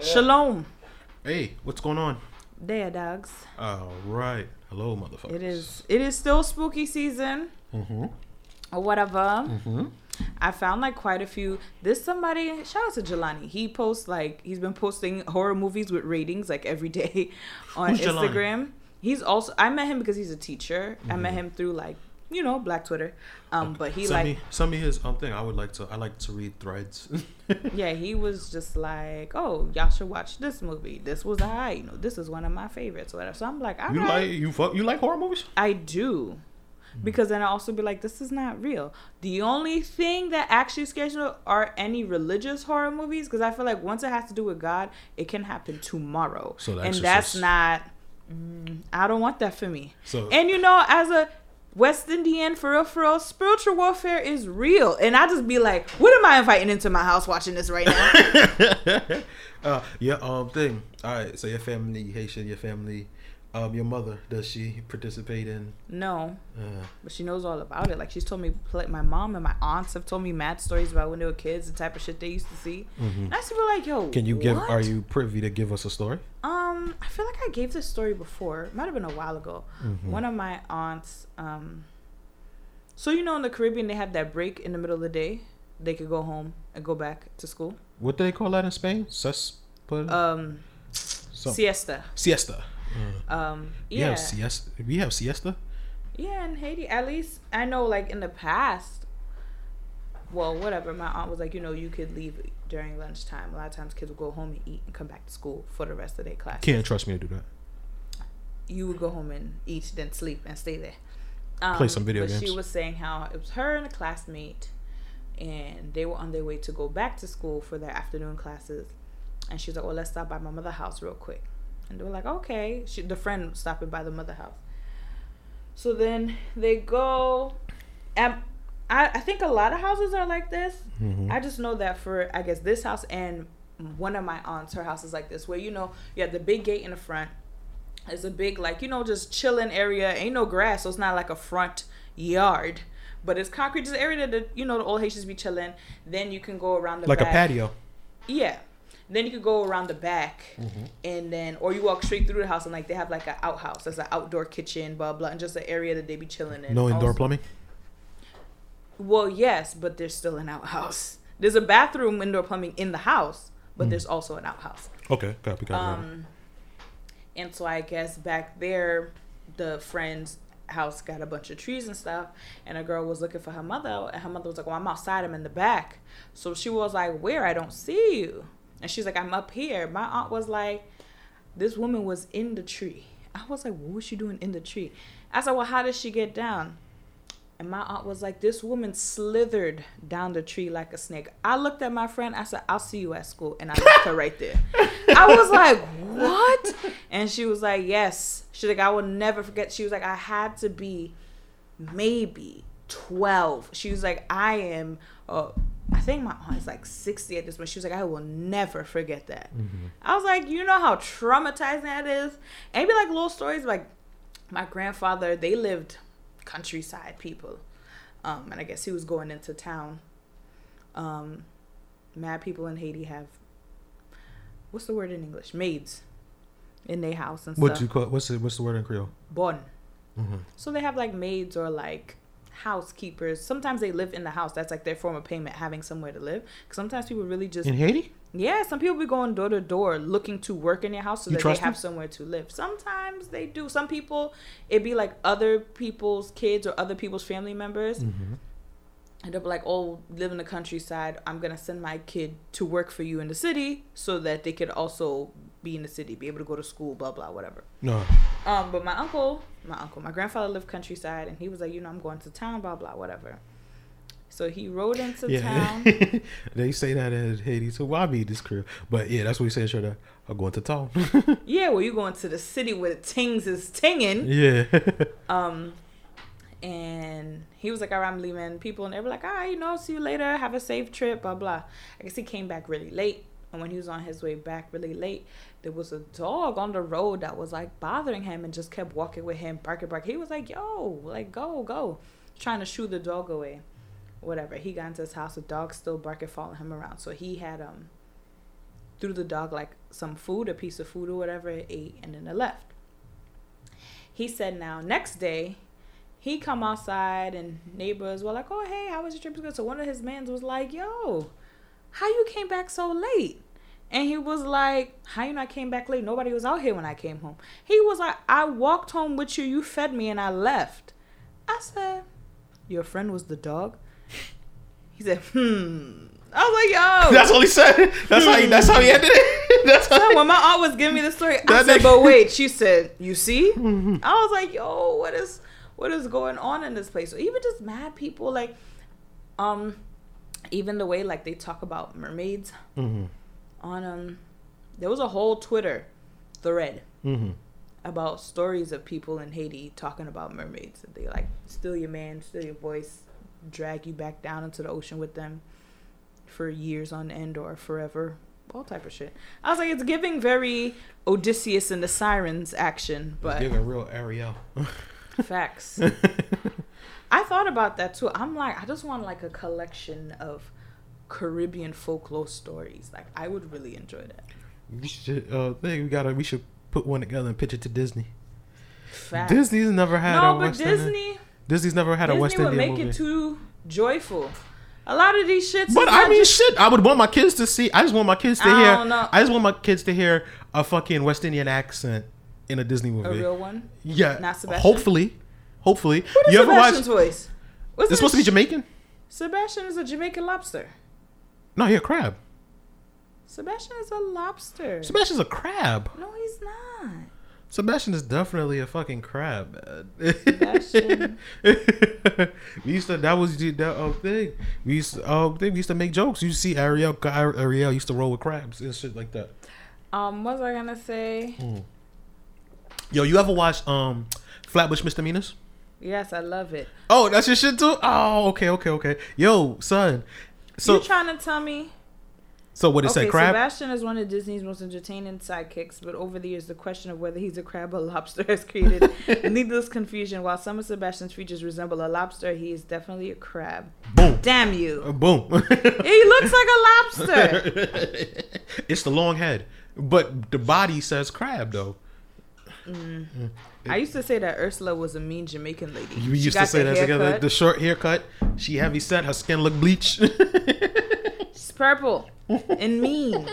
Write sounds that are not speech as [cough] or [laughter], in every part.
Shalom. Hey, what's going on? There, dogs. All right. Hello, motherfuckers. It is. It is still spooky season Mm-hmm. or whatever. Mm-hmm. I found like quite a few. This somebody. Shout out to Jelani. He posts like he's been posting horror movies with ratings like every day [laughs] on Who's Jelani? Instagram. He's also. I met him because he's a teacher. I Mm-hmm. met him through like you know Black Twitter. Um, but he send like me send me his um thing. I would like to. I like to read threads. [laughs] yeah he was just like oh y'all should watch this movie. This was a high. You know this is one of my favorites. Whatever. So I'm like all you right. like you fuck you like horror movies? I do. Because then I also be like, this is not real. The only thing that actually scares me are any religious horror movies. Because I feel like once it has to do with God, it can happen tomorrow. So and that's not. Mm, I don't want that for me. So And you know, as a West Indian, for real, for real, spiritual warfare is real. And I just be like, what am I inviting into my house watching this right now? [laughs] uh, yeah, um, thing. All right. So your family Haitian, your family, um, your mother does she participate in? no. Uh, But she knows all about it. Like she's told me, like my mom and my aunts have told me mad stories about when they were kids, the type of shit they used to see. And I used to be like, yo, can you give? Are you privy to give us a story? Um, I feel like I gave this story before. It might have been a while ago. Mm-hmm. One of my aunts, um, so you know in the Caribbean they have that break in the middle of the day. They could go home and go back to school. What do they call that in Spain? Sus. Um, siesta. siesta. Um, We yeah, have siesta. We have siesta. yeah, in Haiti, at least I know. Like in the past, well, whatever. My aunt was like, you know, you could leave during lunchtime. A lot of times, kids would go home and eat and come back to school for the rest of their class. Can't trust me to do that. you would go home and eat, then sleep and stay there. Um, Play some video but She games. was saying how it was her and a classmate, and they were on their way to go back to school for their afternoon classes. And she was like, "Well, let's stop by my mother's house real quick." And they were like, "Okay." She, the friend stopping by the mother house. So then they go. And I, I think a lot of houses are like this. Mhm. I just know that for I guess this house and one of my aunts, her house is like this, where you know you have the big gate in the front. It's a big like you know just chilling area. Ain't no grass, so it's not like a front yard, but it's concrete. Just area that the, you know the old Haitians be chilling. Then you can go around the Like a patio. Yeah. Then you could go around the back, Mm-hmm. and then or you walk straight through the house and like they have like an outhouse. That's an outdoor kitchen, blah blah, and just an area that they be chilling in. No indoor Also- plumbing. well, yes, but there's still an outhouse. There's a bathroom, indoor plumbing in the house, but Mm. there's also an outhouse. Okay, copy, copy. Um, and so I guess back there, the friend's house got a bunch of trees and stuff, and a girl was looking for her mother, and her mother was like, "Well, I'm outside. I'm in the back." So she was like, "Where? I don't see you." And she's like, "I'm up here." My aunt was like, "This woman was in the tree." I was like, "What was she doing in the tree?" I said, "Well, how did she get down?" And my aunt was like, This woman slithered down the tree like a snake. I looked at my friend. I said, I'll see you at school. And I left her right there. I was like, What? And she was like, Yes. She's like, I will never forget. She was like, I had to be maybe 12. She was like, I am, uh, I think my aunt is like 60 at this point. She was like, I will never forget that. I was like, You know how traumatizing that is? And be like little stories like, my grandfather, they lived countryside people. Um, and I guess he was going into town. Um, mad people in Haiti have what's the word in English? Maids in their house and what stuff. you call? What's it? What's the word in Creole? Bon. Mm-hmm. So they have like maids or like housekeepers. Sometimes they live in the house. That's like their form of payment, having somewhere to live. 'Cause sometimes people really just In Haiti? yeah, some people be going door to door looking to work in your house so You that they have them? somewhere to live. Sometimes they do. Some people, it'd be like other people's kids or other people's family members. Mm-hmm. And they'll be like, oh, live in the countryside. I'm going to send my kid to work for you in the city so that they could also be in the city, be able to go to school, blah, blah, whatever. No. Um, But my uncle, my uncle, my grandfather lived countryside and he was like, you know, I'm going to town, blah, blah, whatever. So he rode into Yeah. town. [laughs] they say that in Haiti too. Why be this Creole, but yeah, that's what we say. Sure, I'm going to town. [laughs] yeah, well, you going to the city where the tings is tinging. yeah. [laughs] Um, and he was like, "All right, I'm leaving." People and they were like, "All right, you know, see you later. Have a safe trip." Blah blah. I guess he came back really late, and when he was on his way back really late, there was a dog on the road that was like bothering him and just kept walking with him, barking, barking. He was like, "Yo, like go, go," trying to shoo the dog away. Whatever. He got into his house, the dog still barking, following him around. So he had um threw the dog like some food, a piece of food or whatever, it ate, and then it left. He said now next day, he come outside and neighbors were like, "Oh hey, how was your trip?" So one of his mans was like, "Yo, how you came back so late?" And he was like, How you not came back late? Nobody was out here when I came home. He was like, I walked home with you, you fed me, and I left. I said, Your friend was the dog? [laughs] He said, Hmm. I was like, Yo. [laughs] That's all he said. That's how he. That's how he ended it. [laughs] That's how when my aunt was giving me the story, I said, nigga- But wait, she said, You see? I was like, Yo, what is what is going on in this place? So even just mad people, like, um, even the way like they talk about mermaids Mm-hmm. on um there was a whole Twitter thread Mm-hmm. about stories of people in Haiti talking about mermaids. They like steal your man, steal your voice, drag you back down into the ocean with them for years on end or forever. All type of shit. I was like, it's giving very Odysseus and the Sirens action, but Giving real Ariel. [laughs] facts. [laughs] I thought about that too. I'm like, I just want like a collection of Caribbean folklore stories. Like, I would really enjoy that. we should. Uh, think we gotta. We should put one together and pitch it to Disney. Facts. Disney's never had no, a but West Indian- Disney, Disney's never had a Disney West would Indian make movie. it too joyful. A lot of these shits. But I mean, just- shit. I would want my kids to see. I just want my kids to I hear. know. I just want my kids to hear a fucking West Indian accent in a Disney movie. a real one. yeah. Not Sebastian? Hopefully, hopefully. What is you ever watch? Sebastian's voice? What's It's supposed to be Jamaican. Sebastian is a Jamaican lobster. No, he a crab. Sebastian is a lobster. Sebastian's a crab. no, he's not. Sebastian is definitely a fucking crab. Sebastian. [laughs] we used to. That was that uh, thing. We used to. Uh, thing. We used to make jokes. You see, Ariel. Ariel used to roll with crabs and shit like that. Um, what was I gonna say? Yo, you ever watch um, Flatbush Misdemeanors? Yes, I love it. Oh, that's your shit too. Oh, okay, okay, okay. Yo, son. So, you trying to tell me? so what it okay, say? Crab. Sebastian is one of Disney's most entertaining sidekicks, but over the years, the question of whether he's a crab or [laughs] lobster has created [laughs] needless confusion. While some of Sebastian's features resemble a lobster, he is definitely a crab. Boom. Damn Uh, you! Boom. [laughs] He looks like a lobster. it's the long head, but the body says crab though. I used to say that Ursula was a mean Jamaican lady. You used to say that together. The short haircut. She heavy set. Her skin look bleach. She's purple and mean.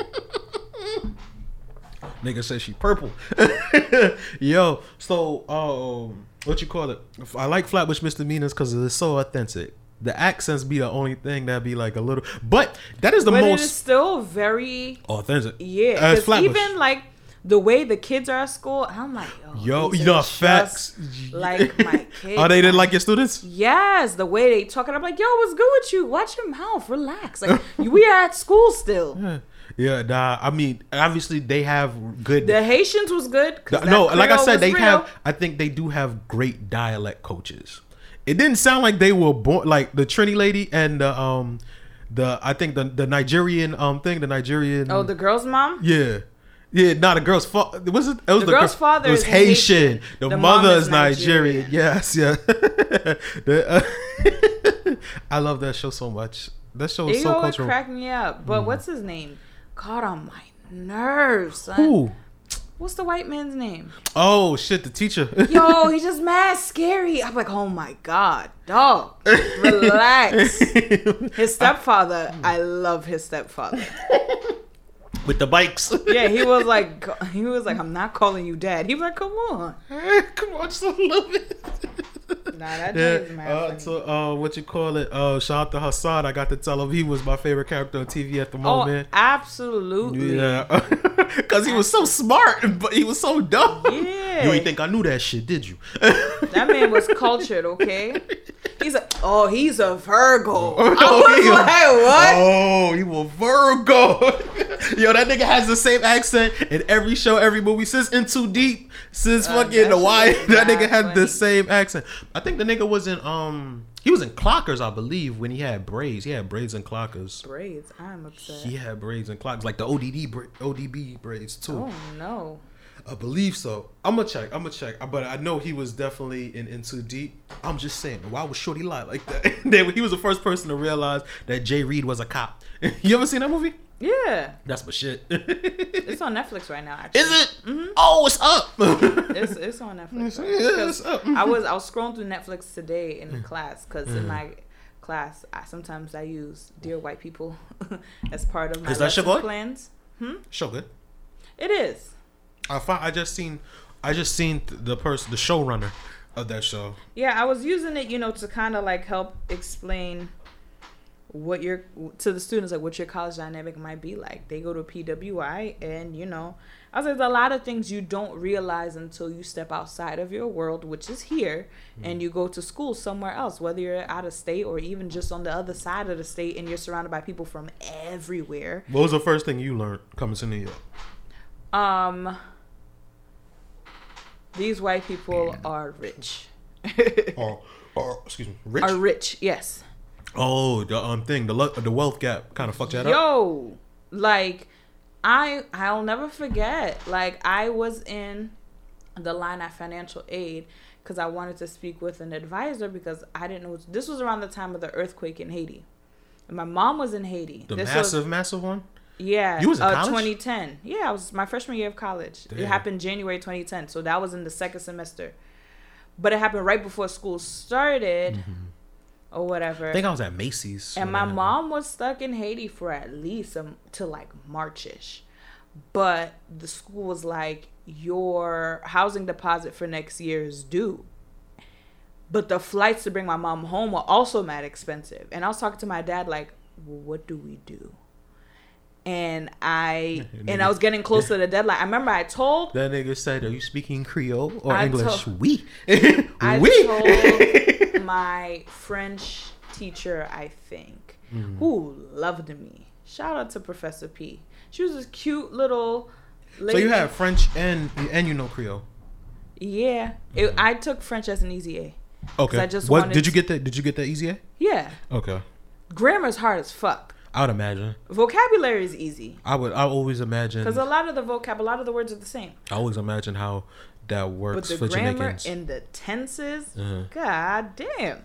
Nigga says she purple. [laughs] Yo, so um, what you call it? I like Flatbush Misdemeanors because it's so authentic. The accents be the only thing that be like a little, but that is the most. but it is still very authentic. yeah. As 'cause Flatbush. even like the way the kids are at school, I'm like, yo, Yo, these you know facts. Like my [laughs] kids. Oh, they didn't like your students. Yes, the way they talk, and I'm like, yo, what's good with you? Watch your mouth, relax. Like we are at school still. [laughs] Yeah, nah. I mean, obviously they have good. The Haitians was good. 'cause No, like I said, they real. have. I think they do have great dialect coaches. It didn't sound like they were born like the Trini lady and the um the I think the the Nigerian um thing the Nigerian Oh, the girl's mom. yeah yeah not the girl's father was it it was The girl's gir- father it was Haitian, Haitian. the, The mother is Nigerian. Nigerian. yes yeah [laughs] The, uh, [laughs] I love that show so much that show is so always cultural cracked me up. But what's his name? Caught on my nerves, son. Who? What's the white man's name? oh shit the teacher [laughs] Yo, he's just mad scary. I'm like, oh my god, dog, relax. His stepfather, I love his stepfather. With the bikes [laughs] Yeah, he was like, [laughs] he was like, I'm not calling you dad. He was like, come on. come on just a little bit Nah, that Yeah, dude is uh, funny. so uh, what you call it? Uh, shout out to Hassan. I got to tell him he was my favorite character on TV at the moment. oh, moment. absolutely. Yeah, [laughs] because he was so smart, but he was so dumb. Yeah. You ain't think I knew that shit, did you? That man was cultured, okay? He's a oh, he's a Virgo. I was Oh, he- like, what? Oh, you a Virgo. [laughs] Yo, that nigga has the same accent in every show, every movie. Since In Too Deep, since Uh, fucking The Wire, [laughs] that nigga had the same accent. I think the nigga was in um he was in Clockers, I believe, when he had braids. He had braids and Clockers. Braids. I'm upset. He had braids and clockers, like the ODD bra- ODB braids too. Oh no. I believe so. I'm gonna check. I'm gonna check. But I know he was definitely in In Too Deep. I'm just saying, why would Shorty lie like that? [laughs] He was the first person to realize that Jay Reed was a cop. you ever seen that movie? Yeah, That's my shit. [laughs] it's on Netflix right now. Actually, Is it? Mm-hmm. Oh, it's up. [laughs] It's it's on Netflix. right Yeah, it's up. I was I was scrolling through Netflix today in mm. class because Mm. in mm-hmm. my class I sometimes I use Dear White People [laughs] as part of my Is that shit lesson good? plans. Hmm? so good. It is. I found, I just seen I just seen the person the showrunner of that show. Yeah, I was using it, you know, to kind of like help explain what your to the students like what your college dynamic might be like. They go to PWI, and you know, I was like, there's a lot of things you don't realize until you step outside of your world, which is here, and you go to school somewhere else, whether you're out of state or even just on the other side of the state, and you're surrounded by people from everywhere. What was the first thing you learned coming to New York? Um, these white people are rich. [laughs] Or, or excuse me, rich. are rich, yes. Oh, the um thing, the lu- the wealth gap kind of fucked that up. Yo, like I I'll never forget. Like I was in the line at financial aid because I wanted to speak with an advisor because I didn't know this was around the time of the earthquake in Haiti. And my mom was in Haiti. The this massive, was massive one. yeah, You was in uh, college? 2010. Yeah, I was my freshman year of college. It happened January 2010, so that was in the second semester. But it happened right before school started, or whatever. I think I was at Macy's. And my mom was stuck in Haiti for at least um, till like Marchish. But the school was like, your housing deposit for next year is due. But the flights to bring my mom home were also mad expensive. And I was talking to my dad, like, well, what do we do? And I [laughs] and I was getting close [laughs] to the deadline. I remember I told That nigga said, "Are you speaking Creole or I English?" we, [laughs] I we. My French teacher, I think, mm-hmm. who loved me. Shout out to Professor P. She was this cute little. Lady. so you have French and and you know Creole. Yeah, it, mm-hmm. I took French as an easy A. Okay. I just what did you get that? Did you get that easy? A? Yeah, Okay. grammar's hard as fuck. I would imagine. Vocabulary is easy I would. I always imagine. because a lot of the vocab, a lot of the words are the same. I always imagine how that works But the for grammar Jamaicans. and the tenses, Uh-huh. god damn.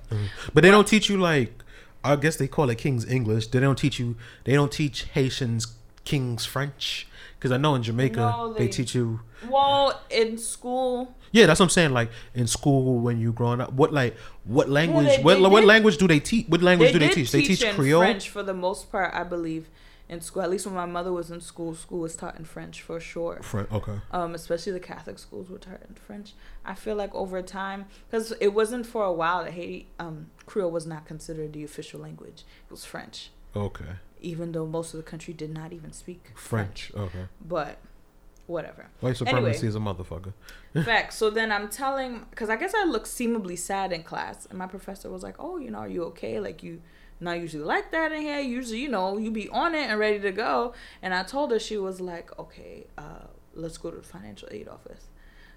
But they don't teach you like I guess they call it King's English. They don't teach you. They don't teach Haitians King's French because I know in Jamaica No, they, they- teach you. Well, in school, Yeah, that's what I'm saying. Like in school when you growing up, what like what language? they- what they what did- language do they teach? What language they do they teach? They teach Creole. French for the most part, I believe, in school. At least when my mother was in school, school was taught in French for sure. French. Okay. Um, especially the Catholic schools were taught in French. I feel like over time, because it wasn't for a while that Haiti, um, Creole was not considered the official language. It was French, Okay. even though most of the country did not even speak French. Okay. But whatever. White supremacy Anyway. is a motherfucker. [laughs] fact. So then I'm telling, because I guess I looked seemingly sad in class, and my professor was like, "Oh, you know, are you okay? Like you." Not usually like that in here. Usually, you know, you be on it and ready to go. And I told her she was like, okay, uh, let's go to the financial aid office.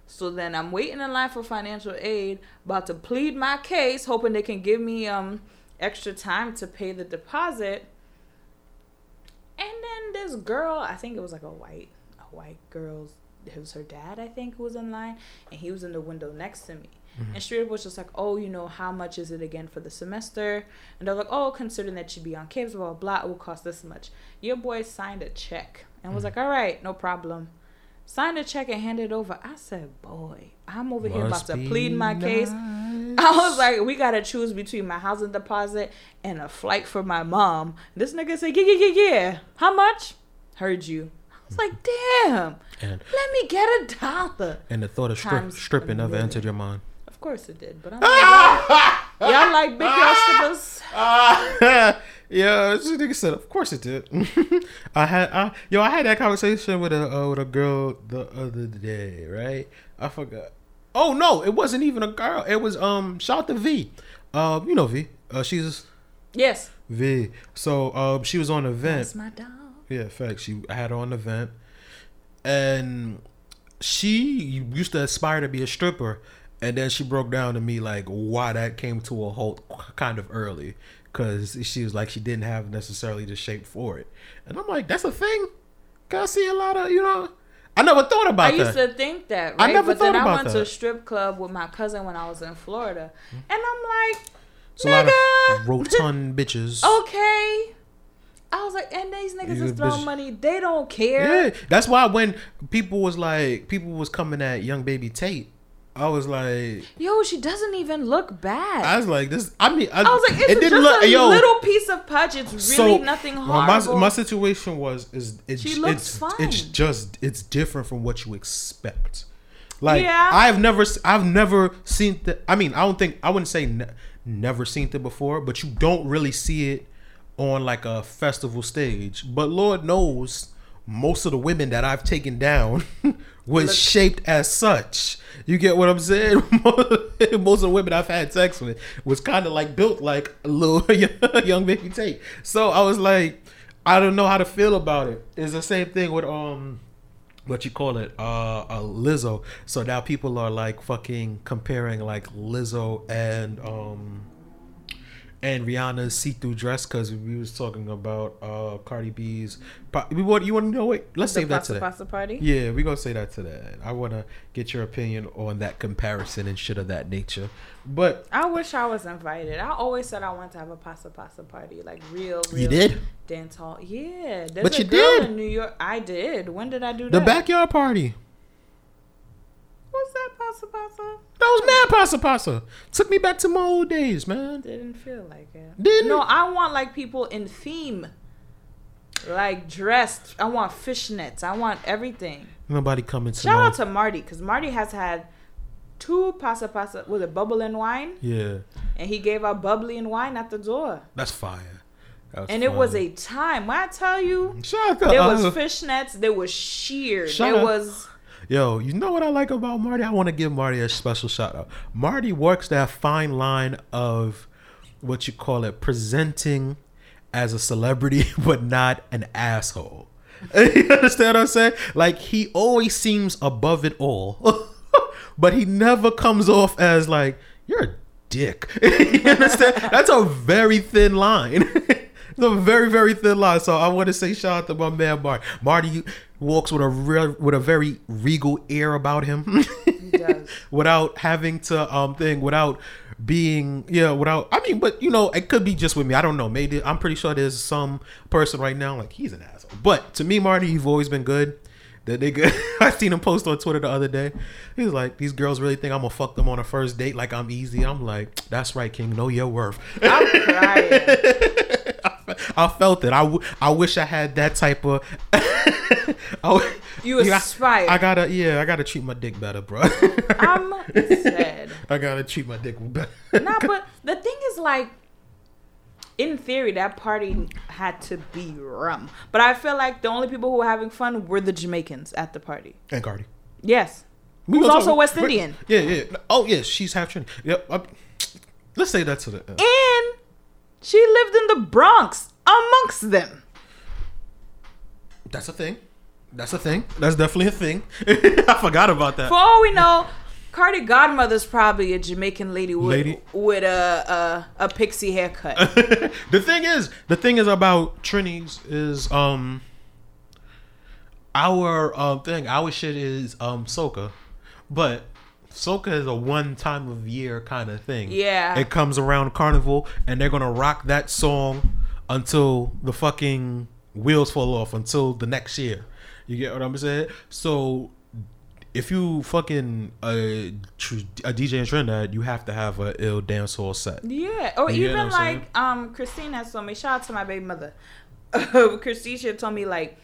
So then I'm waiting in line for financial aid, about to plead my case, hoping they can give me um extra time to pay the deposit. And then this girl, I think it was like a white, a white girl's, it was her dad, I think, who was in line, and he was in the window next to me. Mm-hmm. And straight up was just like, oh, you know, how much is it again for the semester? And they're like, oh, considering that you'd be on campus, blah, blah, blah, it will cost this much. Your boy signed a check and was mm-hmm. like, all right, no problem. Signed a check and handed it over. I said, boy, I'm over here about to plead my case. [laughs] I was like, we gotta choose between my housing deposit and a flight for my mom. This nigga said, yeah, yeah, yeah, yeah. How much? Heard you. I was like, damn. and Let me get a dollar. and the thought of Times stripping never entered your mind. Of course it did, but I'm like, [laughs] y'all, like big girl strippers? Ah, yeah, this nigga said, of course it did. [laughs] I had, I, yo, I had that conversation with a uh, with a girl the other day, right? I forgot. Oh no, it wasn't even a girl. It was um, shout out to V. Um, you know V. Uh, she's Yes. V. So um, she was on an event. That's my dog. Yeah, fact. She had her on the event, and she used to aspire to be a stripper, and then she broke down to me like why that came to a halt kind of early, because she was like she didn't have necessarily the shape for it, and I'm like that's a thing. Cause I see a lot of you know. I never thought about I about used that. to think that, I never but then thought I about went to a strip club with my cousin when I was in Florida, mm-hmm. and I'm like, It's a lot nigga, of rotund [laughs] bitches. okay. I was like, and these niggas You is throwing bitch. money. They don't care. Yeah, that's why when people was like, people was coming at young baby Tate, I was like, Yo, she doesn't even look bad. I was like, this. I mean, I, I was like, it's it didn't look, a yo. little piece of pudge. It's really nothing well, my, horrible. my situation was is it's She looks it's, fine. it's just it's different from what you expect. Like Yeah. I've never I've never seen the. I mean, I don't think I wouldn't say ne- never seen it before, but you don't really see it on like a festival stage. But Lord knows, most of the women that I've taken down [laughs] was Look- shaped as such. You get what I'm saying? [laughs] Most of the women I've had sex with was kind of like built like a little [laughs] young baby Tate. So I was like, I don't know how to feel about it. It's the same thing with um, what you call it, uh, uh Lizzo. So now people are like fucking comparing like Lizzo and um and Rihanna's see-through dress because we was talking about uh Cardi B's. But we want you want to know it? Let's the save that passa today. passa party. Yeah, we're gonna say that today. I wanna get your opinion on that comparison and shit of that nature. But I wish I was invited. I always said I wanted to have a passa passa party, like real, real you did dance hall. Yeah, there's But you did. in New York. I did. When did I do the that? backyard party. What's that passa passa? That was mad passa passa. Took me back to my old days, man. Didn't feel like it. Didn't No. I want like people in theme, like dressed. I want fishnets. I want everything. Nobody coming to Shout out to Marty because Marty has had two passa passa with a bubble and wine, Yeah, and he gave out bubbly and wine at the door. that's fire. That was And it was a time. When I tell you, shout out to there was fishnets. There was sheer. There was. Yo, you know what I like about Marty? I want to give Marty a special shout out. Marty works that fine line of what you call it, presenting as a celebrity, [laughs] but not an asshole. [laughs] you understand what I'm saying? Like he always seems above it all, [laughs] but he never comes off as like you're a dick. you understand? That's a very thin line. It's a very, very thin line. So I want to say shout out to my man Marty. Marty walks with a real, with a very regal air about him. He does. [laughs] without having to um thing without being yeah without I mean but you know it could be just with me I don't know maybe I'm pretty sure there's some person right now like he's an asshole but to me Marty you've always been good that nigga [laughs] I seen him post on Twitter the other day he was like these girls really think I'm gonna fuck them on a first date like I'm easy I'm like that's right King know your worth I'm crying. [laughs] I felt it I, w- I wish I had that type of [laughs] I w- You aspire. I gotta yeah I gotta treat my dick better bro [laughs] I'm sad. I gotta treat my dick better. nah, but the thing is, like, in theory, that party had to be rum. But I feel like the only people who were having fun were the Jamaicans at the party. and Cardi. Yes. We Who's also talk- West Indian. Yeah, yeah. Oh, yeah. She's half Trinity. Yep. I- let's say that to the. end. And she lived in the Bronx amongst them. That's a thing. That's a thing. That's definitely a thing. [laughs] I forgot about that. For all we know, Cardi Godmother's probably a Jamaican lady with, Lady. with a, a a pixie haircut. [laughs] the thing is, the thing is about Trinities is um. Our um thing, our shit is um soca, but soca is a one time of year kind of thing. Yeah. it comes around carnival, and they're gonna rock that song until the fucking wheels fall off until the next year. You get what I'm saying? So if you fucking a, a DJ in Trinidad, you have to have a ill dancehall set. Yeah, or You even saying? like um Christine has told me. Shout out to my baby mother. [laughs] Christine had told me like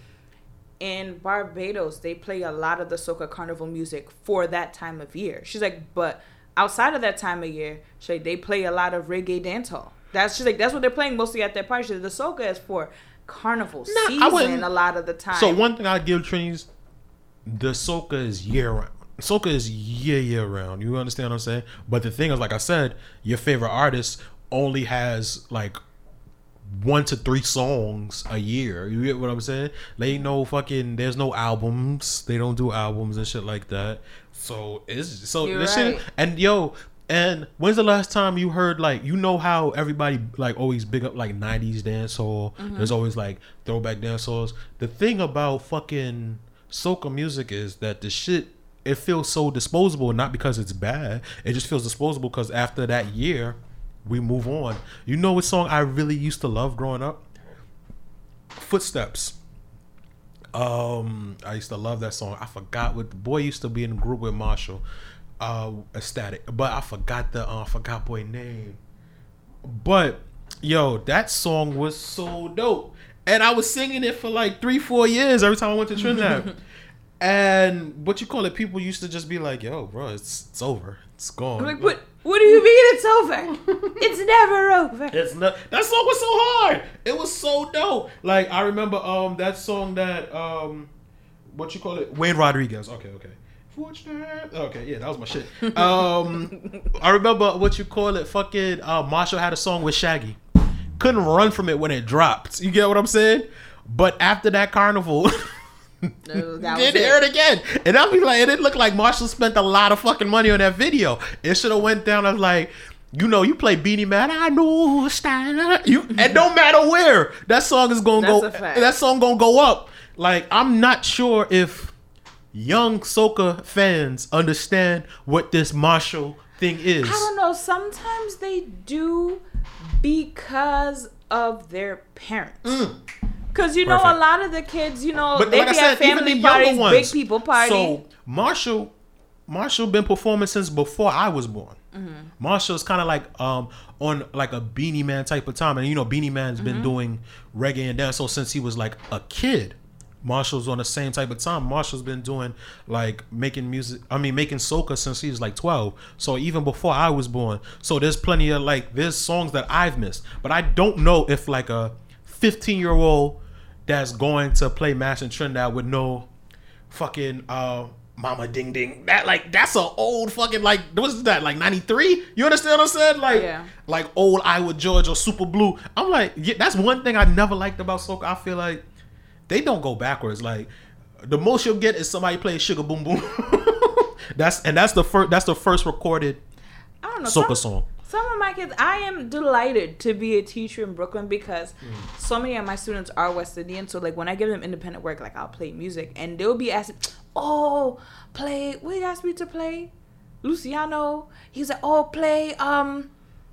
in Barbados they play a lot of the soca carnival music for that time of year. She's like, but outside of that time of year, she like, they play a lot of reggae dancehall. That's she's like that's what they're playing mostly at their party. She's like, the soca is for carnival Nah, season a lot of the time. So one thing I give Trinities, the soca is year round. Soca is year year round. You understand what I'm saying? But the thing is, like I said, your favorite artist only has like one to three songs a year. You get what I'm saying? They ain't no fucking. There's no albums. They don't do albums and shit like that. So it's so You're this right. shit. And yo, and when's the last time you heard like you know how everybody like always big up like '90s dancehall? Mm-hmm. There's always like throwback dancehalls. The thing about fucking soca music is that the shit it feels so disposable, not because it's bad. It just feels disposable because after that year, we move on. You know what song I really used to love growing up? Footsteps. Um, I used to love that song. I forgot what the boy used to be in the group with Machel, uh, Xtatic, but I forgot the uh, forgot boy name. But yo, that song was so dope, and I was singing it for like three, four years every time I went to Trinidad. [laughs] and what you call it, people used to just be like, "Yo, bro, it's it's over, it's gone." I'm like, what? What do you mean it's over? it's never over. It's not. That song was so hard. It was so dope. Like I remember um that song that um what you call it Wayne Rodriguez. Okay, okay. Footsteps. Okay, yeah, that was my shit. [laughs] Um, I remember what you call it. Fucking uh, Machel had a song with Shaggy. Couldn't run from it when it dropped. You get what I'm saying? But after that carnival. [laughs] No, that Get was hear it. it again, and I'll be like, and it didn't like Machel spent a lot of fucking money on that video. It should have went down as like, you know, you play Beenie Man, I know, Steiner. You, and no matter where that song is gonna That's go, a fact. that song gonna go up. Like, I'm not sure if young soca fans understand what this Machel thing is. I don't know. Sometimes they do because of their parents. Mm. Because you know. Perfect. a lot of the kids, you know, But they like I be said, at family the parties, ones. big people parties. So Machel, Machel been performing since before I was born. Mm-hmm. Machel's kind of like um on like a Beenie Man type of time, and you know Beenie Man's Mm-hmm. been doing reggae and dancehall since he was like a kid. Machel's on the same type of time. Machel's been doing like making music. I mean, making soca since he was like twelve. So even before I was born. So there's plenty of like there's songs that I've missed, but I don't know if like a fifteen year old that's going to play Mash and Trinidad with no fucking uh Mama Ding Ding. That like that's an old fucking like what's that like ninety three? You understand what I'm saying? Like Yeah. like old Iwer George or Super Blue. I'm like yeah, that's one thing I never liked about soca. I feel like they don't go backwards. Like the most you'll get is somebody playing Sugar Bum Bum. [laughs] that's and that's the first that's the first recorded I don't know. soca song. Some of my kids, I am delighted to be a teacher in Brooklyn because Mm. so many of my students are West Indian. So like when I give them independent work, like I'll play music, and they'll be asking, "Oh, play what you asked me to play." Luciano, he's like, "Oh, play um."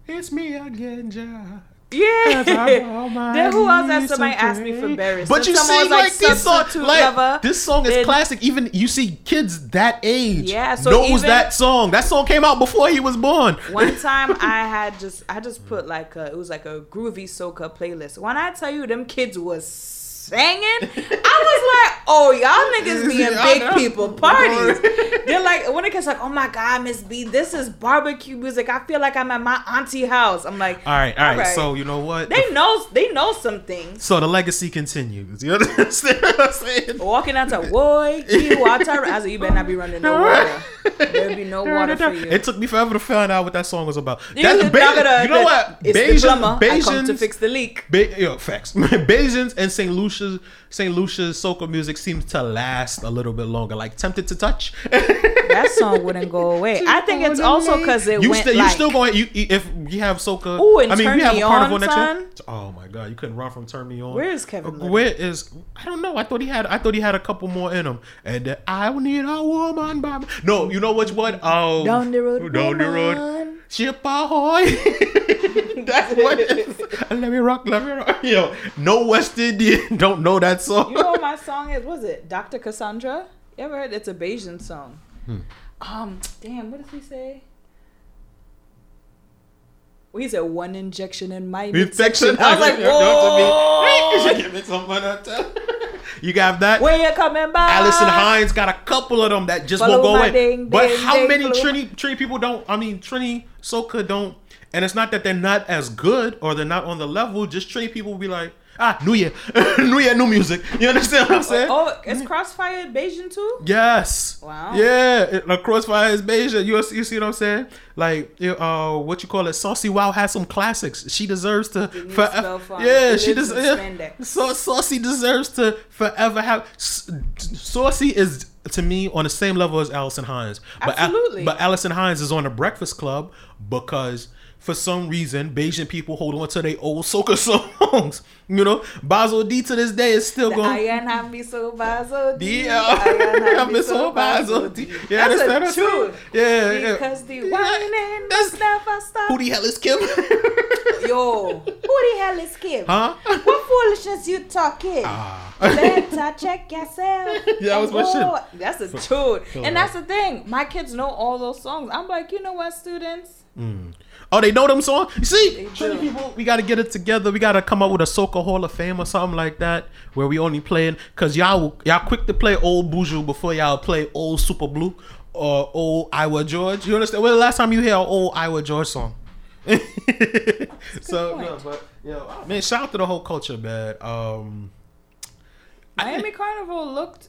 It's me again, Jah. Yeah. Cause I'm on [laughs] my then who else has knees somebody to asked me for pray. berries? But Then you someone see, was like, this song, like lover. this song is Then- classic. Even you see kids that age, Yeah, so knows even- that song. That song came out before he was born. [laughs] One [laughs] time I had just I just put like a, it was like a groovy soca playlist. When I tell you them kids was singing, I was like, oh y'all niggas be [laughs] in big people parties. [laughs] They're like when it gets like, oh my god, Miss B, this is barbecue music. I feel like I'm at my auntie house. I'm like, all right, all right. Alright. So you know what? they know they know some things. so the legacy continues. [laughs] You understand what I'm saying? Walking out to boy, he water. I said, you better not be running no water. There'll be no water for you. It took me forever to find out what that song was about. You, That's the- Ba- the- you know the- what? It's Bajan- the plumber. I come to fix the leak. Ba- yo, facts. Bajans and St. Lucia's St. Lucia's soca music seems to last a little bit longer. Like Tempted to Touch. that [laughs] song wouldn't go away. I think it's also because it you went still like, you still going you if you have soca. Ooh, and I mean Turn we have Me carnival On, next son. year. Oh my god, you couldn't run from Turn Me On. Where is Kevin Uh? Where is I don't know. I thought he had I thought he had a couple more in him. And uh, I need a woman by my- No, you know which one? Oh, Down the road, Down the road. Ship ahoy. [laughs] That's what it is. [laughs] Let me rock, let me rock. [laughs] Yo, no West Indian [laughs] don't know that song. You know what my song is? Was it Dr. Cassandra? You ever heard? It's a Bajan song. Hmm. Um, damn, what does he say? Well, he said one injection in my Infection. I was like, whoa. Give me some. You got that? When you coming back? Alison Hinds got a couple of them that just Follow won't go away. ding, but ding, how ding, many Trini Trini people don't? I mean, Trini Soca don't. And it's not that they're not as good or they're not on the level. Just Trini people will be like, ah, New Year, [laughs] New Year, new music. You understand what I'm saying? Oh, is Crossfire Bajan too? Yes. Wow. Yeah. It, like Crossfire is Beja. You, you see what I'm saying? Like, uh, what you call it? Saucy Wow has some classics. She deserves to. Forever- yeah, She deserves. lives does. in Yeah. So Saucy deserves to forever have. Saucy is to me on the same level as Alison Hinds. But Absolutely. but Alison Hinds is on the Breakfast Club because for some reason, Bajan people hold on to their old soca [laughs] songs. You know, Basil D to this day is still going. Ayan hami so bazo D. Yeah, Ayan [laughs] I'm so Basil D. Yeah, That's a what I'm Yeah, yeah. Because the Yeah, whining that's- never stop. Who the hell is Kim? Yo, who the hell is Kim? huh? What foolishness you talking? Ah. Better check yourself. [laughs] Yeah, that was my Oh, shit. That's a tune. feel And that's the thing. My kids know all those songs. I'm like, you know what, students? Oh, they know them songs. You see, They Trinity do. people, we got to get it together. We got to come up with a Soca Hall of Fame or something like that, where we only playing because y'all y'all quick to play old Buju before y'all play old Super Blue or old Iwer George. You understand? When the last time you hear an old Iwer George song? [laughs] so point. no, but yo, man, shout out to the whole culture, man. Um, Miami Carnival looked.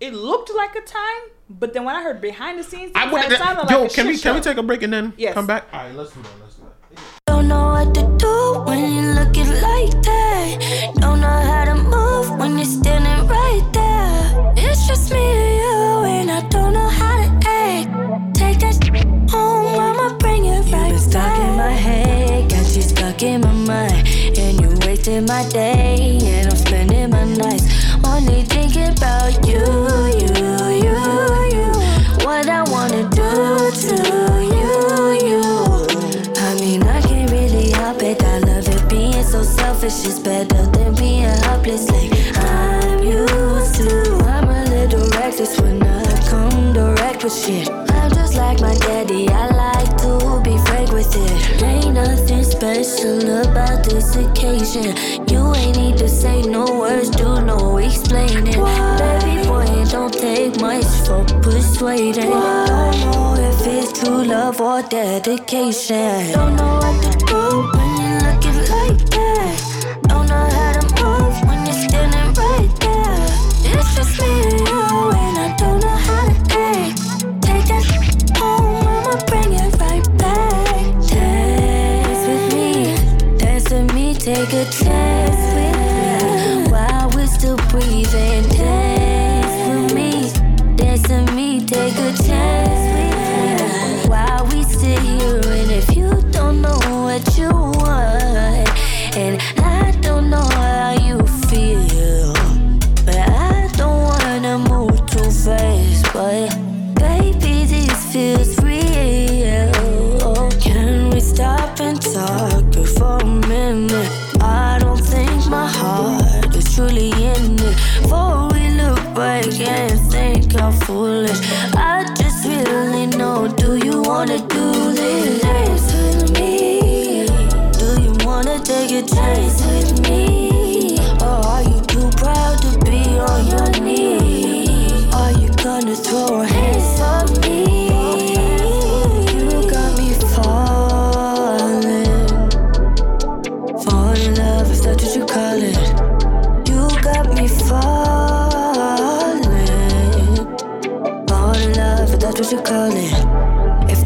It looked like a time, but then when I heard behind the scenes, I things, would, it sounded yo, like a can we shit can we take a break and then Yes. come back? All right, let's do that. Let's do that. Don't know what to do when you looking like that. Don't know how to move when you're standing right there. It's just me and you, and I don't know how to act. Take that home, I'ma bring it right you been stuck in my head, got you stuck in my mind, and you wasted my day, and It's better than being helpless, like I'm used to. I'm a little reckless when I come direct with shit. I'm just like my daddy. I like to be frank with it. Ain't nothing special about this occasion. You ain't need to say no words, do no explaining. Baby boy, it don't take much for persuading. Don't know if it's true love or dedication. Don't know what to do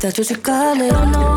If that's what you call it, don't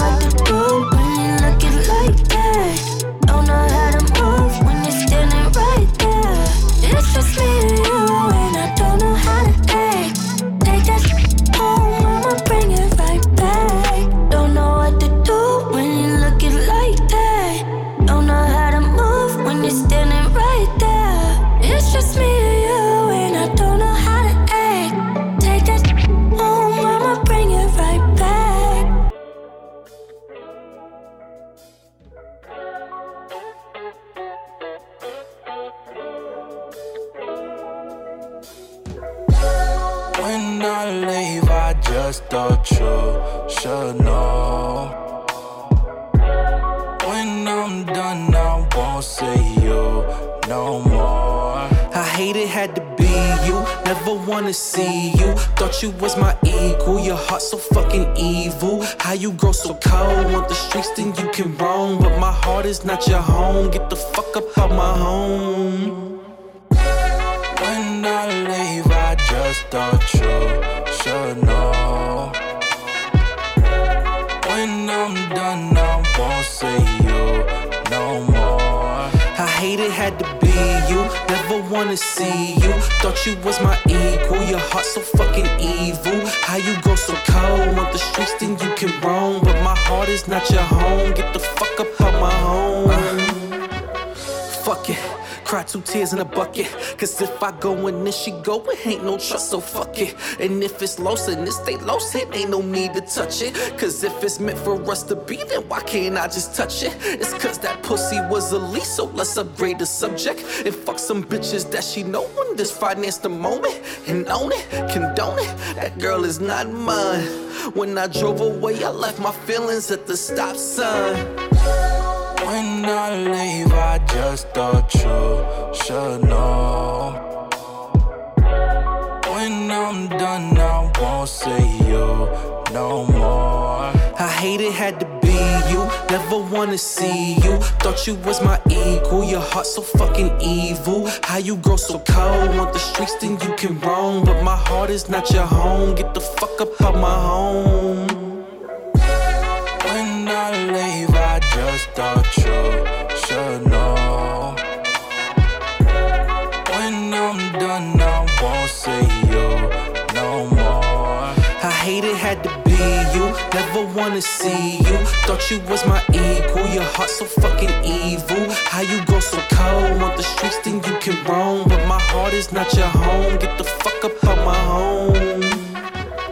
Cry two tears in a bucket. Cause if I go and then she go, it ain't no trust, so fuck it. And if it's lost and it stay lost, it ain't no need to touch it. Cause if it's meant for us to be, then why can't I just touch it? It's cause that pussy was a lease, so let's upgrade the subject. And fuck some bitches that she know and just finance the moment. And own it, condone it. That girl is not mine. When I drove away, I left my feelings at the stop sign. When I leave, I just thought you should know. When I'm done, I won't see you no more. I hate it, had to be you. Never wanna see you. Thought you was my equal. Your heart so fucking evil. How you grow so cold? Want the streets, then you can roam. But my heart is not your home. Get the fuck up out my home. When I leave, I thought you should know. When I'm done, I won't see you no more. I hate it, had to be you. Never wanna see you. Thought you was my equal. Your heart so fucking evil. How you go so cold? Want the streets, then you can roam. But my heart is not your home. Get the fuck up out my home.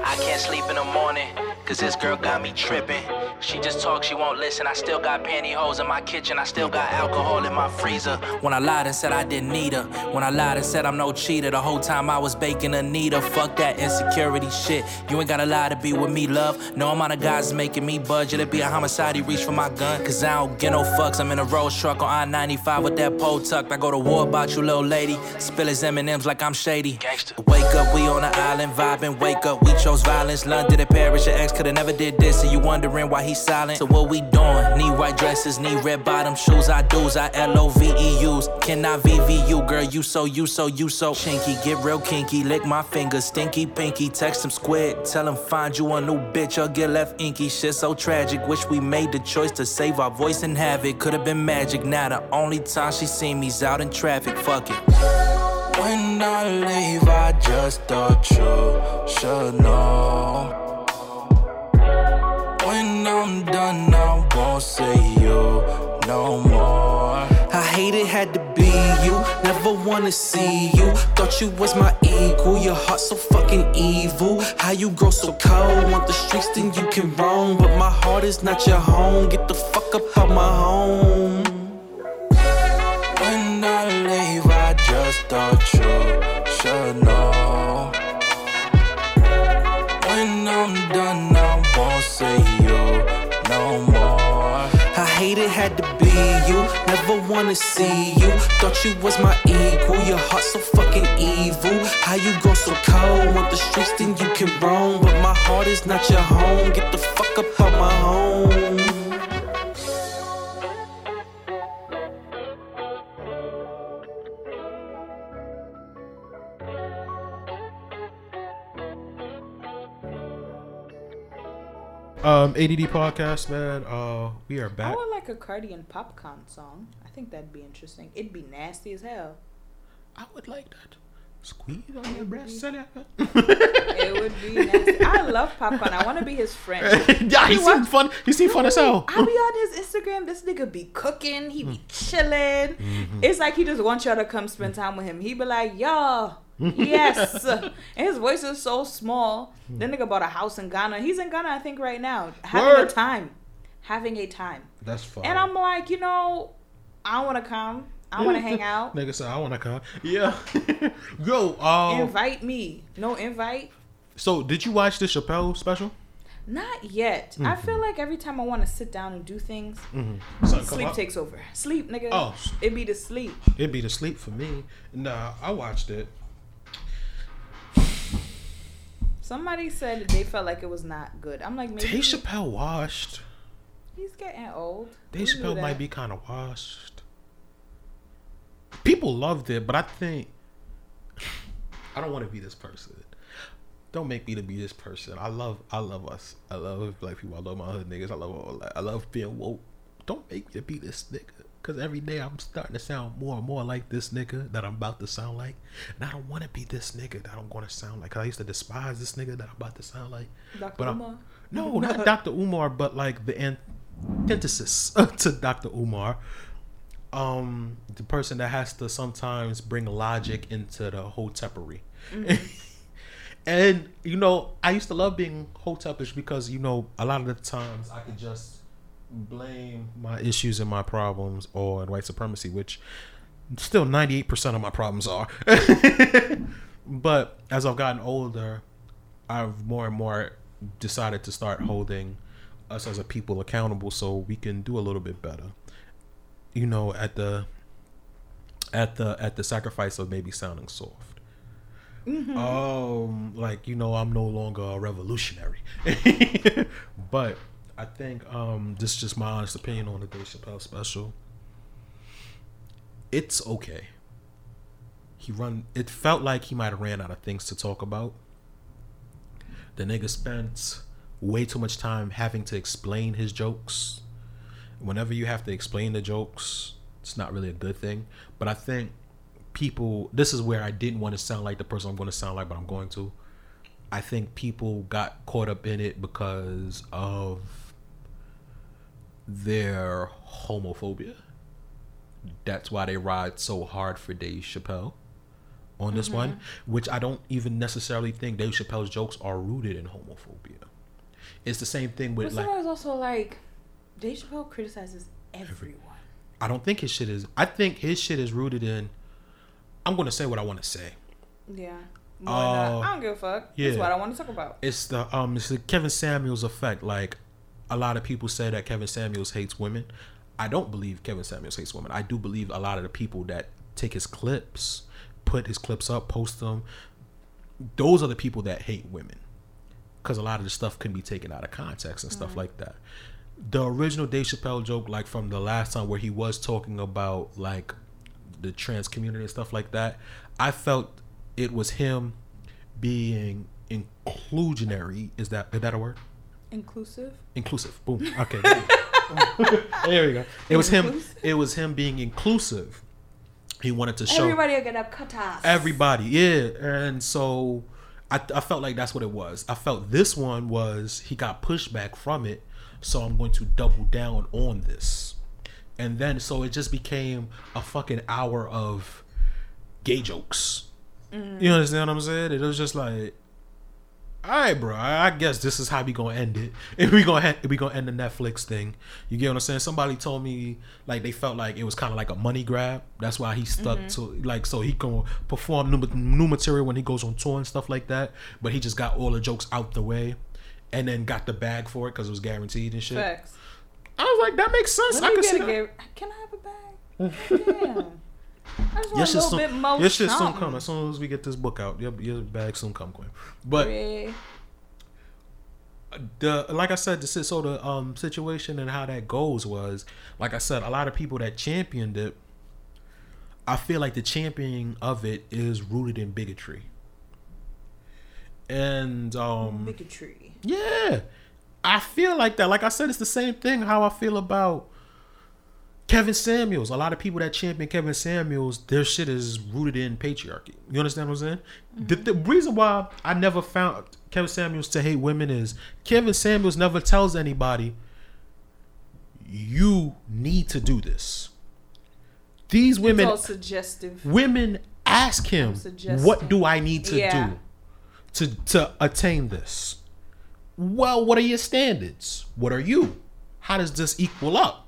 I can't sleep in the morning, cause this girl got me tripping. She just talks, she won't listen. I still got pantyhose in my kitchen, I still got alcohol in my freezer. When I lied and said I didn't need her, when I lied and said I'm no cheater, the whole time I was baking Anita. Fuck that insecurity shit. You ain't gotta lie to be with me, love. No amount of guys making me budge. It'd be a homicide, he reach for my gun. Cause I don't get no fucks. I'm in a Rolls truck on I 95 with that pole tucked. I go to war about you, little lady. Spill his M&M's like I'm shady. Gangsta. Wake up, we on the island vibing. Wake up, we chose violence. London and Paris, your ex could've never did this. And you wondering why he silent. So what we doing? Need white dresses, need red bottom shoes. I do's, I L-O-V-E-U's. Can I VV girl? You so, you so, you so. Chinky, get real kinky. Lick my fingers, stinky pinky. Text him squid. Tell him find you a new bitch or get left inky. Shit so tragic. Wish we made the choice to save our voice and have it. Could've been magic. Now the only time she seen me's out in traffic. Fuck it. When I leave, I just thought you should know. I'm done, I won't see you no more. I hate it, had to be you. Never wanna see you. Thought you was my equal. Your heart so fucking evil. How you grow so cold? Want the streets, then you can roam. But my heart is not your home. Get the fuck up out my home. When I leave, I just thought you should know. When I'm done, I won't see hate it, had to be you. Never wanna see you. Thought you was my equal. Your heart so fucking evil. How you go so cold? Want the streets, then you can roam. But my heart is not your home. Get the fuck up out my home. Um, ADD podcast, man. Uh, we are back. I back. would like a Cardi and Popcaan song. I think that'd be interesting. It'd be nasty as hell. I would like that. Squeeze on your breast. [laughs] It would be nasty. I love Popcaan. I want to be his friend. [laughs] yeah, he You seemed fun. He seemed fun as hell. I be on his Instagram. This nigga be cooking. He be chilling. Mm-hmm. It's like he just wants y'all to come spend time with him. He be like, yo, yes. [laughs] and his voice is so small. Then nigga bought a house in Ghana. He's in Ghana, I think, right now. Having Word. a time. Having a time. That's fine. And I'm like, you know, I want to come. I want to hang out. Nigga said I want to come. Yeah. [laughs] Yo. Um. Invite me. No invite. So, did you watch the Chappelle special? Not yet. I Mm-hmm. feel like every time I want to sit down and do things, Something come sleep up? takes over. Sleep, nigga. Oh. It be the sleep. It'd be the sleep for me. Nah, I watched it. Somebody said they felt like it was not good. I'm like, maybe Dave Chappelle washed. he's getting old. Dave knew Chappelle might be kind of washed. People loved it, but I think [laughs] I don't want to be this person. Don't make me to be this person. I love, I love us. I love black people. I love my hood niggas. I love all that. I love being woke. Don't make me to be this nigga. Cause every day I'm starting to sound more and more like this nigga that I'm about to sound like, and I don't want to be this nigga that I'm going to sound like. I used to despise this nigga that I'm about to sound like. Dr. But I'm- Umar? no, [laughs] not Dr. Umar, but like the antithesis [laughs] to Dr. Umar. Um, the person that has to sometimes bring logic into the hotepery. [laughs] and you know, I used to love being hotepish because you know, a lot of the times I could just blame my issues and my problems on white supremacy, which still 98% of my problems are. [laughs] but as I've gotten older, I've more and more decided to start holding us as a people accountable so we can do a little bit better. You know, at the at the at the sacrifice of maybe sounding soft. Um, like you know, I'm no longer a revolutionary, [laughs] but I think um, this is just my honest opinion on the Dave Chappelle special. It's okay. He run. It felt like he might have ran out of things to talk about. The nigga spent way too much time having to explain his jokes. Whenever you have to explain the jokes, it's not really a good thing. But I think people, this is where I didn't want to sound like the person I'm going to sound like, but I'm going to. I think people got caught up in it because of their homophobia. That's why they ride so hard for Dave Chappelle on this one, which I don't even necessarily think Dave Chappelle's jokes are rooted in homophobia. It's the same thing with But like sometimes also like Dave Chappelle criticizes everyone. I don't think his shit is. I think his shit is rooted in. I'm gonna say what I want to say. Yeah. Uh, I don't give a fuck. That's yeah. what I want to talk about. It's the um, it's the Kevin Samuels effect. Like a lot of people say that Kevin Samuels hates women. I don't believe Kevin Samuels hates women. I do believe a lot of the people that take his clips, put his clips up, post them. Those are the people that hate women, because a lot of the stuff can be taken out of context and stuff like that. The original Dave Chappelle joke, like from the last time where he was talking about like the trans community and stuff like that, I felt it was him being inclusionary. Is that is that a word? Inclusive. Inclusive. Boom. [laughs] Okay. There, you go. there we go. It was him. It was him being inclusive. He wanted to show Everybody will get a cutoff. everybody. Yeah, and so I, I felt like that's what it was. I felt this one was he got pushback from it, so I'm going to double down on this, and then so it just became a fucking hour of gay jokes. Mm. You understand what I'm saying? It was just like, all right, bro. I guess this is how we gonna end it. [laughs] If we gonna we gonna end the Netflix thing, you get what I'm saying? Somebody told me like they felt like it was kind of like a money grab. That's why he stuck mm-hmm. to like so he can perform new, new material when he goes on tour and stuff like that. But he just got all the jokes out the way, and then got the bag for it because it was guaranteed and shit. Facts. I was like, that makes sense. Let I can see that. give. Can I have a bag? Damn. [laughs] I just Your want shit a little soon, bit more. your shit soon come as soon as we get this book out. Your, your bag soon come, Quinn. But Yeah. the like I said, the so the um situation and how that goes was like I said, a lot of people that championed it. I feel like the championing of it is rooted in bigotry. And um Bigotry. yeah, I feel like that. Like I said, it's the same thing. How I feel about Kevin Samuels. A lot of people that champion Kevin Samuels, their shit is rooted in patriarchy. You understand what I'm saying? The, the reason why I never found Kevin Samuels to hate women is Kevin Samuels never tells anybody you need to do this. These women suggestive. women ask him what do i need to Yeah. do to to attain this well what are your standards what are you how does this equal up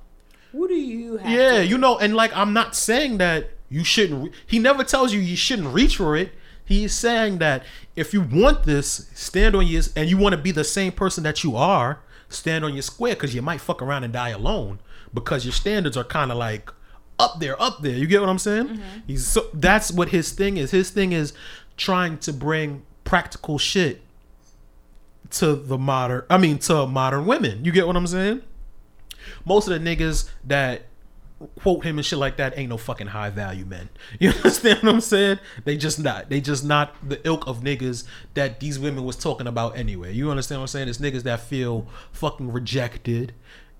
What do you have? yeah you know and like i'm not saying that you shouldn't re- he never tells you you shouldn't reach for it. He's saying that if you want this stand on your and you want to be the same person that you are stand on your square because you might fuck around and die alone because your standards are kind of like up there up there. You get what i'm saying? Mm-hmm. He's so that's what his thing is. His thing is trying to bring practical shit to the modern i mean to modern women. You get what i'm saying most of the niggas that quote him and shit like that ain't no fucking high value men. [laughs] You understand what I'm saying? They just not. They just not the ilk of niggas that these women was talking about anyway. You understand what I'm saying? It's niggas that feel fucking rejected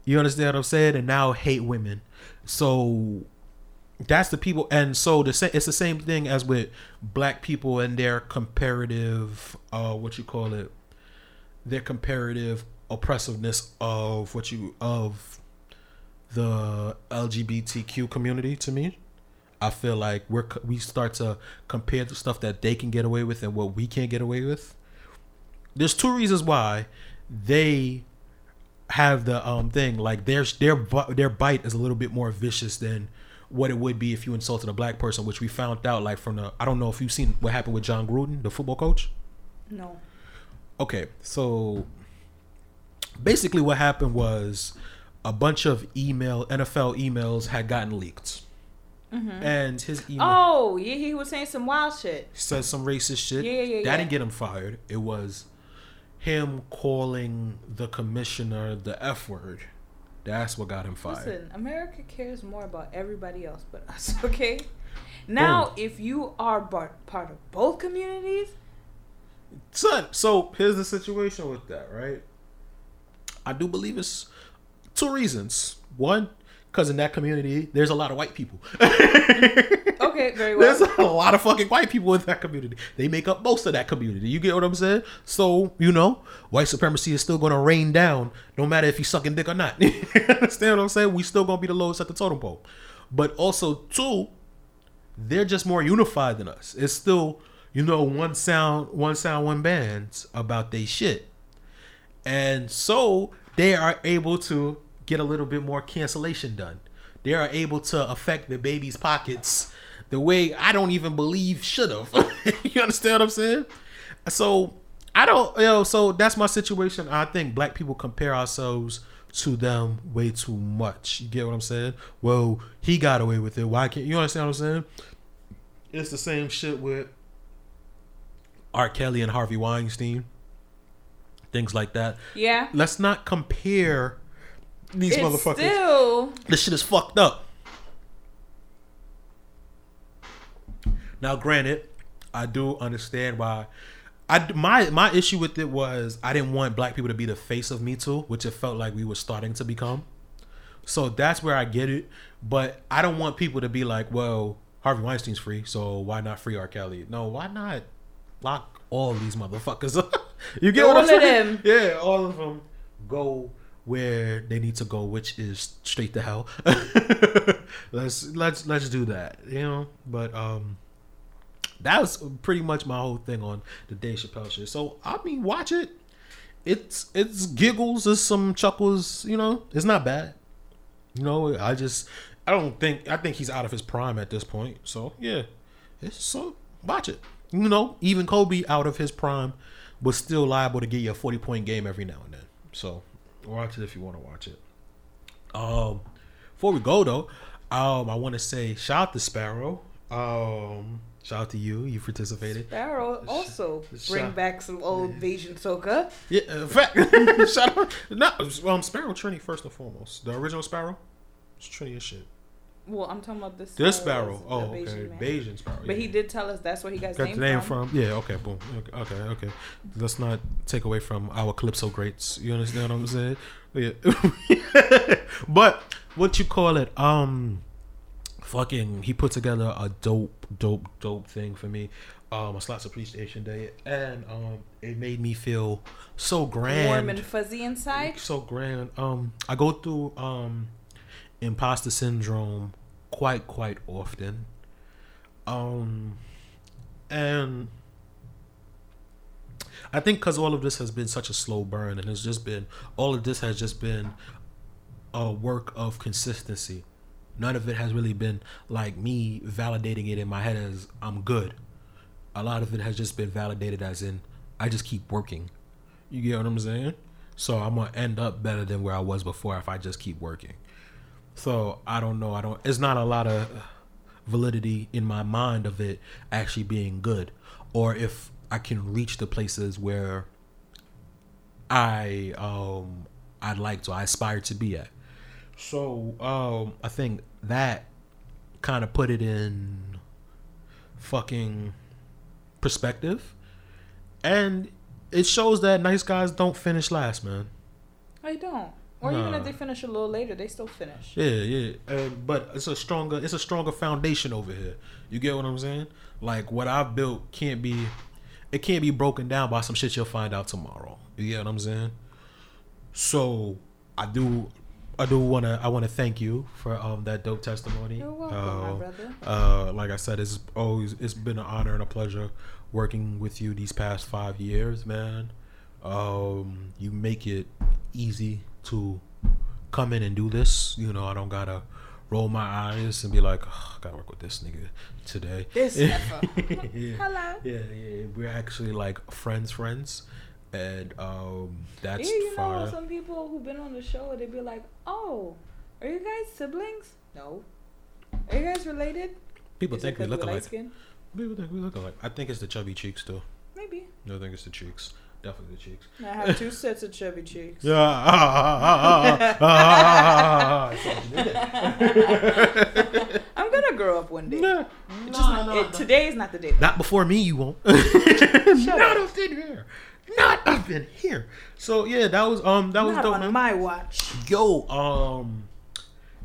You understand what I'm saying? And now hate women. So that's the people and so the it's the same thing as with black people and their comparative uh what you call it their comparative oppressiveness of what you of the LGBTQ community to me I feel like we're we start to compare the stuff that they can get away with and what we can't get away with there's two reasons why they have the um thing like their their their bite is a little bit more vicious than what it would be if you insulted a black person, which we found out like from the I don't know if you've seen what happened with Jon Gruden, the football coach. No. Okay, so basically what happened was a bunch of email NFL emails had gotten leaked, mm-hmm. and his email Oh, yeah, he was saying some wild shit. Said some racist shit. Yeah, yeah, yeah, That yeah. didn't get him fired. It was him calling the commissioner the F word. That's what got him fired. Listen, America cares more about everybody else but us, [laughs] okay? Now, if you are bar- part of both communities, Son, so here's the situation with that, right? I do believe it's two reasons. One, because in that community, there's a lot of white people. [laughs] okay, very well. There's a lot of fucking white people in that community. They make up most of that community. You get what I'm saying? So, you know, white supremacy is still going to rain down no matter if you sucking dick or not. [laughs] you understand what I'm saying? We still going to be the lowest at the totem pole. But also, two, they're just more unified than us. It's still, you know, one sound, one sound, one band about they shit. And so they are able to get a little bit more cancellation done. They are able to affect the baby's pockets the way I don't even believe should have. [laughs] you understand what I'm saying? So I don't, you know, so that's my situation. I think black people compare ourselves to them way too much. You get what I'm saying? Well, he got away with it. Why can't you understand what I'm saying? It's the same shit with R. Kelly and Harvey Weinstein. Things like that. yeah. Let's not compare these It's motherfuckers. still This shit is fucked up. Now, granted, I do understand why. I my my issue with it was I didn't want black people to be the face of Me Too, which it felt like we were starting to become. So that's where I get it, but I don't want people to be like, "Well, Harvey Weinstein's free, so why not free R. Kelly?" No, why not lock all these motherfuckers [laughs] you get All what I'm of saying? them. Yeah, all of them go where they need to go, which is straight to hell. [laughs] let's let's let's do that, you know. But um, that was pretty much my whole thing on the Dave Chappelle shit. So I mean, watch it. It's it's giggles, it's some chuckles. You know, it's not bad. You know, I just I don't think I think he's out of his prime at this point. So yeah, it's so watch it. You know, even Kobe out of his prime was still liable to get you a forty point game every now and then. So watch it if you want to watch it. Um, before we go though, um, I want to say shout out to Sparrow. Um, shout out to you. You participated. Sparrow also bring Shot. back some old Bajan soca. Yeah, in fact, [laughs] shout out. No, um, Sparrow Trini first and foremost. The original Sparrow, it's Trini as shit. Well, I'm talking about this. This Sparrow, oh okay, Bajan Sparrow. But he did tell us that's where he got his got name, the name from. from. Yeah, okay, boom. Okay, okay, okay. Let's not take away from our Calypso greats. You understand what I'm saying? Yeah. [laughs] but what you call it? Um, fucking, he put together a dope, dope, dope thing for me. Um, a Slops Appreciation Day, and um, it made me feel so grand Warm and fuzzy inside. so grand. Um, I go through um imposter syndrome quite quite often. Um, and I think because all of this has been such a slow burn, and it's just been all of this has just been a work of consistency. None of it has really been like me validating it in my head as I'm good. A lot of it has just been validated as in I just keep working. You get what I'm saying? So I'm gonna end up better than where I was before if I just keep working. So I don't know. I don't. It's not a lot of validity in my mind of it actually being good, or if I can reach the places where I um I'd like to, I aspire to be at. So um I think that kind of put it in fucking perspective, and it shows that nice guys don't finish last, man. I don't. Or even if they finish a little later, they still finish. Yeah, yeah. Uh, but it's a stronger it's a stronger foundation over here. You get what I'm saying? Like what I've built can't be it can't be broken down by some shit you'll find out tomorrow. You get what I'm saying? So I do I do wanna I wanna thank you for um that dope testimony. You're welcome, my Uh, brother. Uh like I said, it's always it's been an honor and a pleasure working with you these past five years, man. Um you make it easy to come in and do this. You know, I don't gotta roll my eyes and be like, oh, I gotta work with this nigga today. This [laughs] yeah. Hello. Yeah, yeah. We're actually like friends, friends. And um that's Yeah, you know some people who've been on the show, they'd be like, "Oh, are you guys siblings? No. Are you guys related? People Is think we look alike. People think we look alike. I think it's the chubby cheeks though. Maybe. No, I think it's the cheeks. Definitely the cheeks. I have two sets of chubby cheeks. Yeah. ah, ah, ah, ah, ah, I'm gonna grow up one day. ah. It's just not, it, today is not the day. Not before me, you won't. [laughs] not up in here. Not up in here. So yeah, that was um that was Not dope, on man. my watch. Yo, um,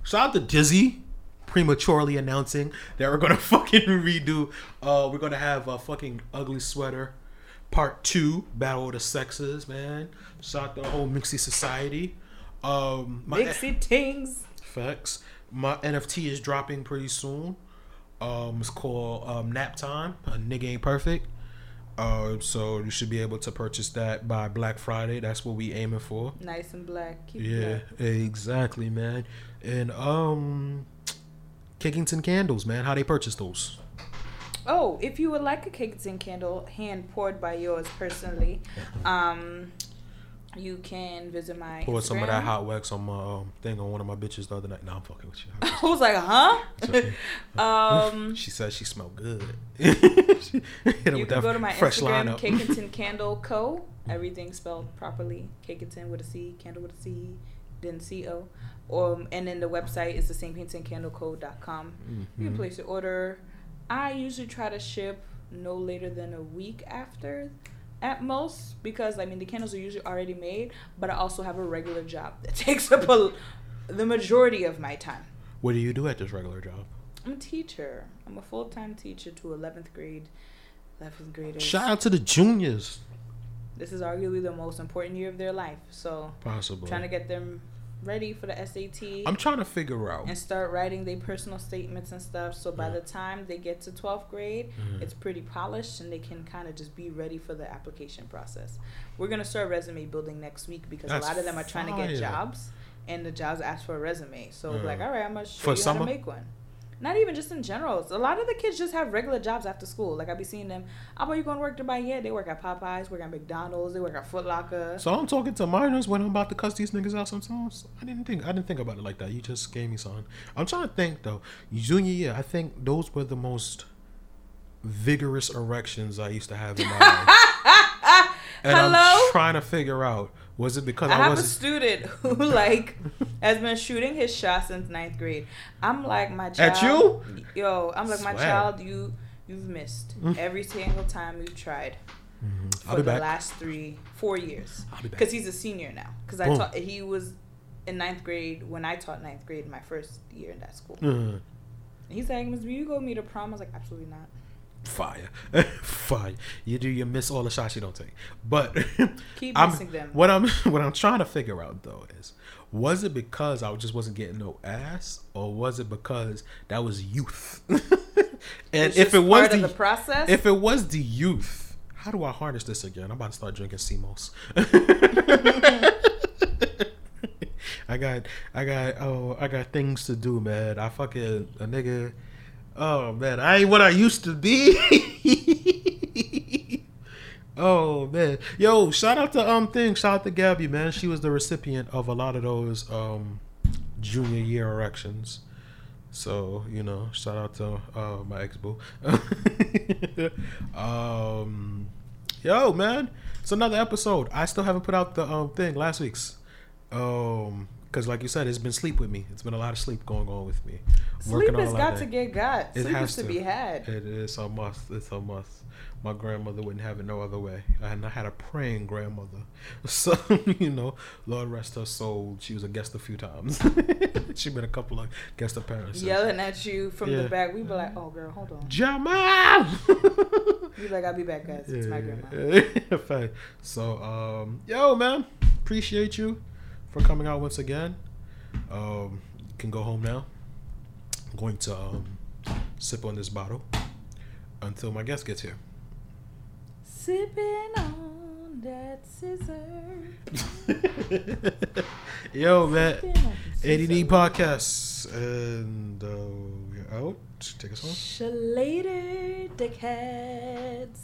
shout out to Dizzy prematurely announcing that we're gonna [laughs] fucking redo. Uh, we're gonna have a fucking ugly sweater part two, battle of the sexes, man. Shout out the whole Mixie society. Um, my Mixie Tings. facts. My NFT is dropping pretty soon. Um, it's called um, Nap Time. A nigga ain't perfect. Uh, so you should be able to purchase that by Black Friday. That's what we aiming for. Nice and black. Keep Yeah, black. exactly, man. And um, Kickington candles, man. How they purchase those? Oh, if you would like a Kickton candle hand poured by yours personally, um, you can visit my. Poured some of that hot wax on my um, thing on one of my bitches the other night. Nah, I'm fucking with you. [laughs] I was like, huh? [laughs] um, [laughs] she said she smelled good. She hit you can go to my fresh Instagram. Cakeington Candle Co. Everything spelled properly. Cakeington with a C, candle with a C, then C O. Um, and then the website is the same paintandcandleco.com. You Mm-hmm. can place your order. I usually try to ship no later than a week after at most because I mean the candles are usually already made, but I also have a regular job that [laughs] takes up a, the majority of my time. What do you do at this regular job? I'm a teacher. I'm a full time teacher to 11th grade, 11th graders. Shout out to the juniors. This is arguably the most important year of their life. So, Possible. trying to get them ready for the SAT I'm trying to figure out. and start writing their personal statements and stuff. So, by the time they get to 12th grade, Mm-hmm. it's pretty polished and they can kind of just be ready for the application process. We're going to start resume building next week because That's a lot of them are trying to get jobs and the jobs ask for a resume. So, Mm. like, all right, I'm going to show For you summer? how to make one. Not even just in general. A lot of the kids just have regular jobs after school. Like I be seeing them. Oh, How about you going to work tomorrow? Yeah, they work at Popeyes, work at McDonald's, they work at Foot Locker. So I'm talking to minors when I'm about to cuss these niggas out. Sometimes I didn't think I didn't think about it like that. You just gave me something. I'm trying to think though. Junior year, I think those were the most vigorous erections I used to have in my life. [laughs] And I'm trying to figure out was it because I I, have a student [laughs] who like has been shooting his shot since ninth grade. I'm like my child. At you? Yo, I'm like my child. You you've missed every single time you've tried I'll for be the back. last three four years. I'll be back. Because he's a senior now. Because I taught he was in ninth grade when I taught ninth grade my first year in that school. Uh, He's like, Miss, will you go meet a prom? I was like, absolutely not. Fire, [laughs] fire. You do you miss all the shots you don't take, but Keep [laughs] I'm, missing them. What I'm [laughs] what I'm trying to figure out though is was it because I just wasn't getting no ass, or was it because that was youth? and if it was part the, of the process. if it was the youth, how do I harness this again? I'm about to start drinking sea moss. I got, I got, oh, I got things to do, man. I fucking a nigga. Oh man, I ain't what I used to be. [laughs] oh man, yo, shout out to um thing, shout out to Gabby, man. She was the recipient of a lot of those um junior year erections. So you know, shout out to uh, my ex boo. [laughs] um, yo, man, it's another episode. I still haven't put out the um thing last week's. Um, Because, like you said, it's been sleep with me. It's been a lot of sleep going on with me. Sleep on has got to get got. It Sleep has to to. be had. It is a must. It's a must. My grandmother wouldn't have it no other way. And I had a praying grandmother. [laughs] So, you know, Lord rest her soul. She was a guest a few times. [laughs] she been a couple of guest appearances. Yelling at you from Yeah. the back. We be like, oh, girl, hold on. Jamal! [laughs] You like, I'll be back, guys. It's my grandma. Yeah. So, um, yo, man, appreciate you for coming out once again. Um, you can go home now. I'm going to um, sip on this bottle until my guest gets here. Sipping on that scissor. [laughs] Yo, man, Sipping on ADD scissor. podcast, and uh, we're out. Take us home. Later, dickheads.